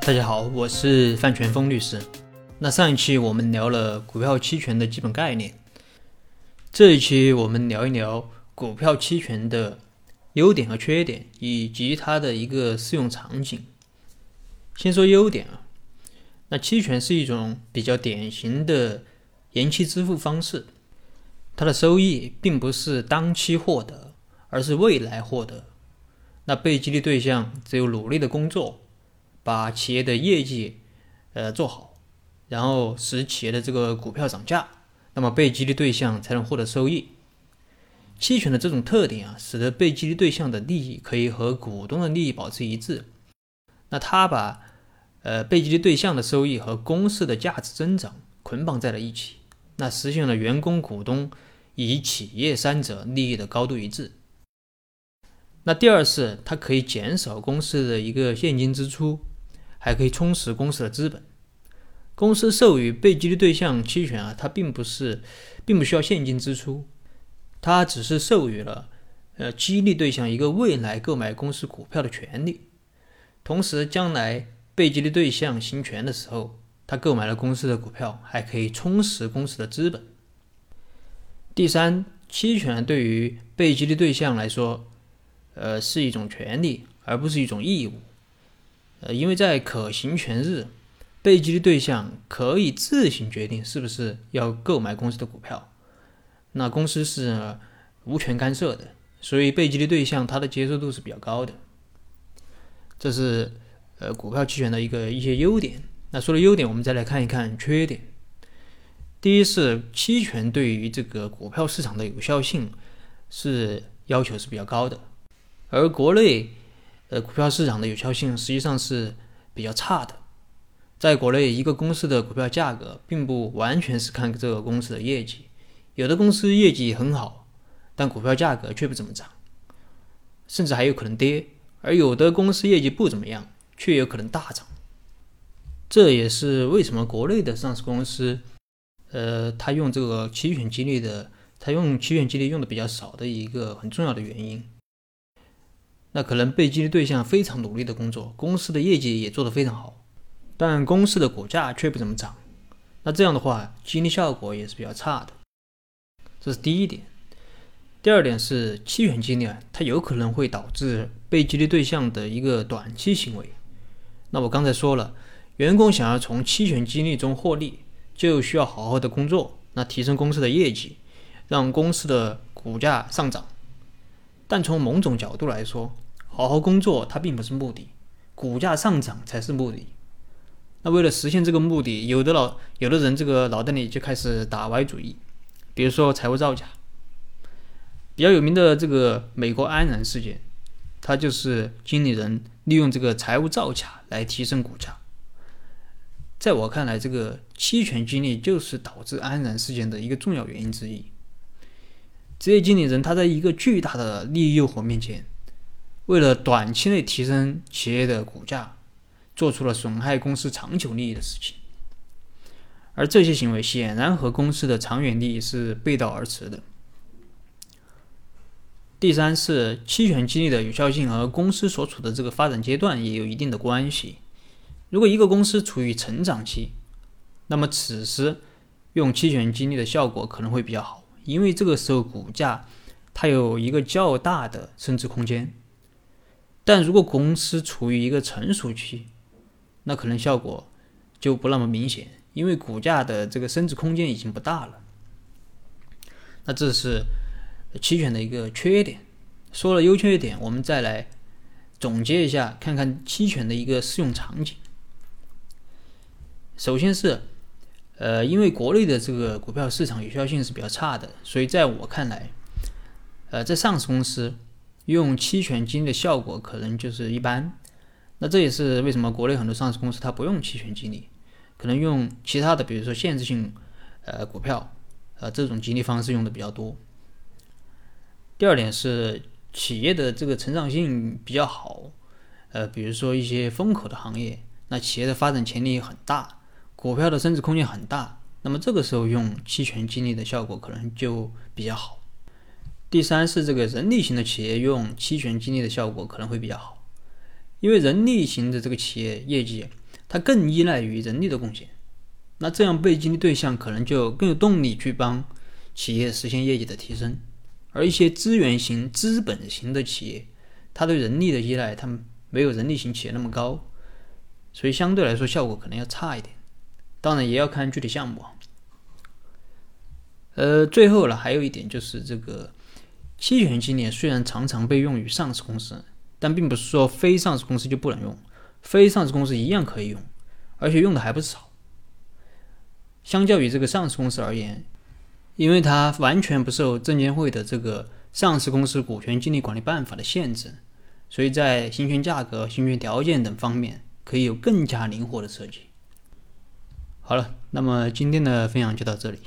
大家好，我是范全峰律师。那上一期我们聊了股票期权的基本概念，这一期我们聊一聊股票期权的优点和缺点，以及它的一个适用场景。先说优点啊，那期权是一种比较典型的延期支付方式，它的收益并不是当期获得，而是未来获得。那被激励对象只有努力的工作，把企业的业绩呃做好，然后使企业的这个股票涨价，那么被激励对象才能获得收益。期权的这种特点啊，使得被激励对象的利益可以和股东的利益保持一致。那他把呃被激励对象的收益和公司的价值增长捆绑在了一起，那实现了员工、股东以企业三者利益的高度一致。那第二是，它可以减少公司的一个现金支出，还可以充实公司的资本。公司授予被激励对象期权啊，它并不是，并不需要现金支出，它只是授予了呃激励对象一个未来购买公司股票的权利。同时，将来被激励对象行权的时候，他购买了公司的股票，还可以充实公司的资本。第三，期权对于被激励对象来说。呃，是一种权利，而不是一种义务。呃，因为在可行权日，被激励对象可以自行决定是不是要购买公司的股票，那公司是无权干涉的，所以被激励对象他的接受度是比较高的。这是呃股票期权的一个一些优点。那说了优点，我们再来看一看缺点。第一是期权对于这个股票市场的有效性是要求是比较高的。而国内，呃，股票市场的有效性实际上是比较差的。在国内，一个公司的股票价格并不完全是看这个公司的业绩，有的公司业绩很好，但股票价格却不怎么涨，甚至还有可能跌；而有的公司业绩不怎么样，却有可能大涨。这也是为什么国内的上市公司，呃，他用这个期权激励的，他用期权激励用的比较少的一个很重要的原因。那可能被激励对象非常努力的工作，公司的业绩也做得非常好，但公司的股价却不怎么涨。那这样的话，激励效果也是比较差的。这是第一点。第二点是期权激励啊，它有可能会导致被激励对象的一个短期行为。那我刚才说了，员工想要从期权激励中获利，就需要好好的工作，那提升公司的业绩，让公司的股价上涨。但从某种角度来说，好好工作它并不是目的，股价上涨才是目的。那为了实现这个目的，有的老有的人这个脑袋里就开始打歪主意，比如说财务造假。比较有名的这个美国安然事件，它就是经理人利用这个财务造假来提升股价。在我看来，这个期权激励就是导致安然事件的一个重要原因之一。职业经理人他在一个巨大的利益诱惑面前，为了短期内提升企业的股价，做出了损害公司长久利益的事情，而这些行为显然和公司的长远利益是背道而驰的。第三是期权激励的有效性和公司所处的这个发展阶段也有一定的关系。如果一个公司处于成长期，那么此时用期权激励的效果可能会比较好。因为这个时候股价它有一个较大的升值空间，但如果公司处于一个成熟期，那可能效果就不那么明显，因为股价的这个升值空间已经不大了。那这是期权的一个缺点。说了优缺点，我们再来总结一下，看看期权的一个适用场景。首先是。呃，因为国内的这个股票市场有效性是比较差的，所以在我看来，呃，在上市公司用期权激励的效果可能就是一般。那这也是为什么国内很多上市公司它不用期权激励，可能用其他的，比如说限制性呃股票，呃这种激励方式用的比较多。第二点是企业的这个成长性比较好，呃，比如说一些风口的行业，那企业的发展潜力很大。股票的升值空间很大，那么这个时候用期权激励的效果可能就比较好。第三是这个人力型的企业用期权激励的效果可能会比较好，因为人力型的这个企业业绩它更依赖于人力的贡献。那这样被激励对象可能就更有动力去帮企业实现业绩的提升，而一些资源型、资本型的企业，它对人力的依赖，它没有人力型企业那么高，所以相对来说效果可能要差一点。当然也要看具体项目。呃，最后了，还有一点就是这个期权激励虽然常常被用于上市公司，但并不是说非上市公司就不能用，非上市公司一样可以用，而且用的还不少。相较于这个上市公司而言，因为它完全不受证监会的这个《上市公司股权激励管理办法》的限制，所以在行权价格、行权条件等方面可以有更加灵活的设计。好了，那么今天的分享就到这里。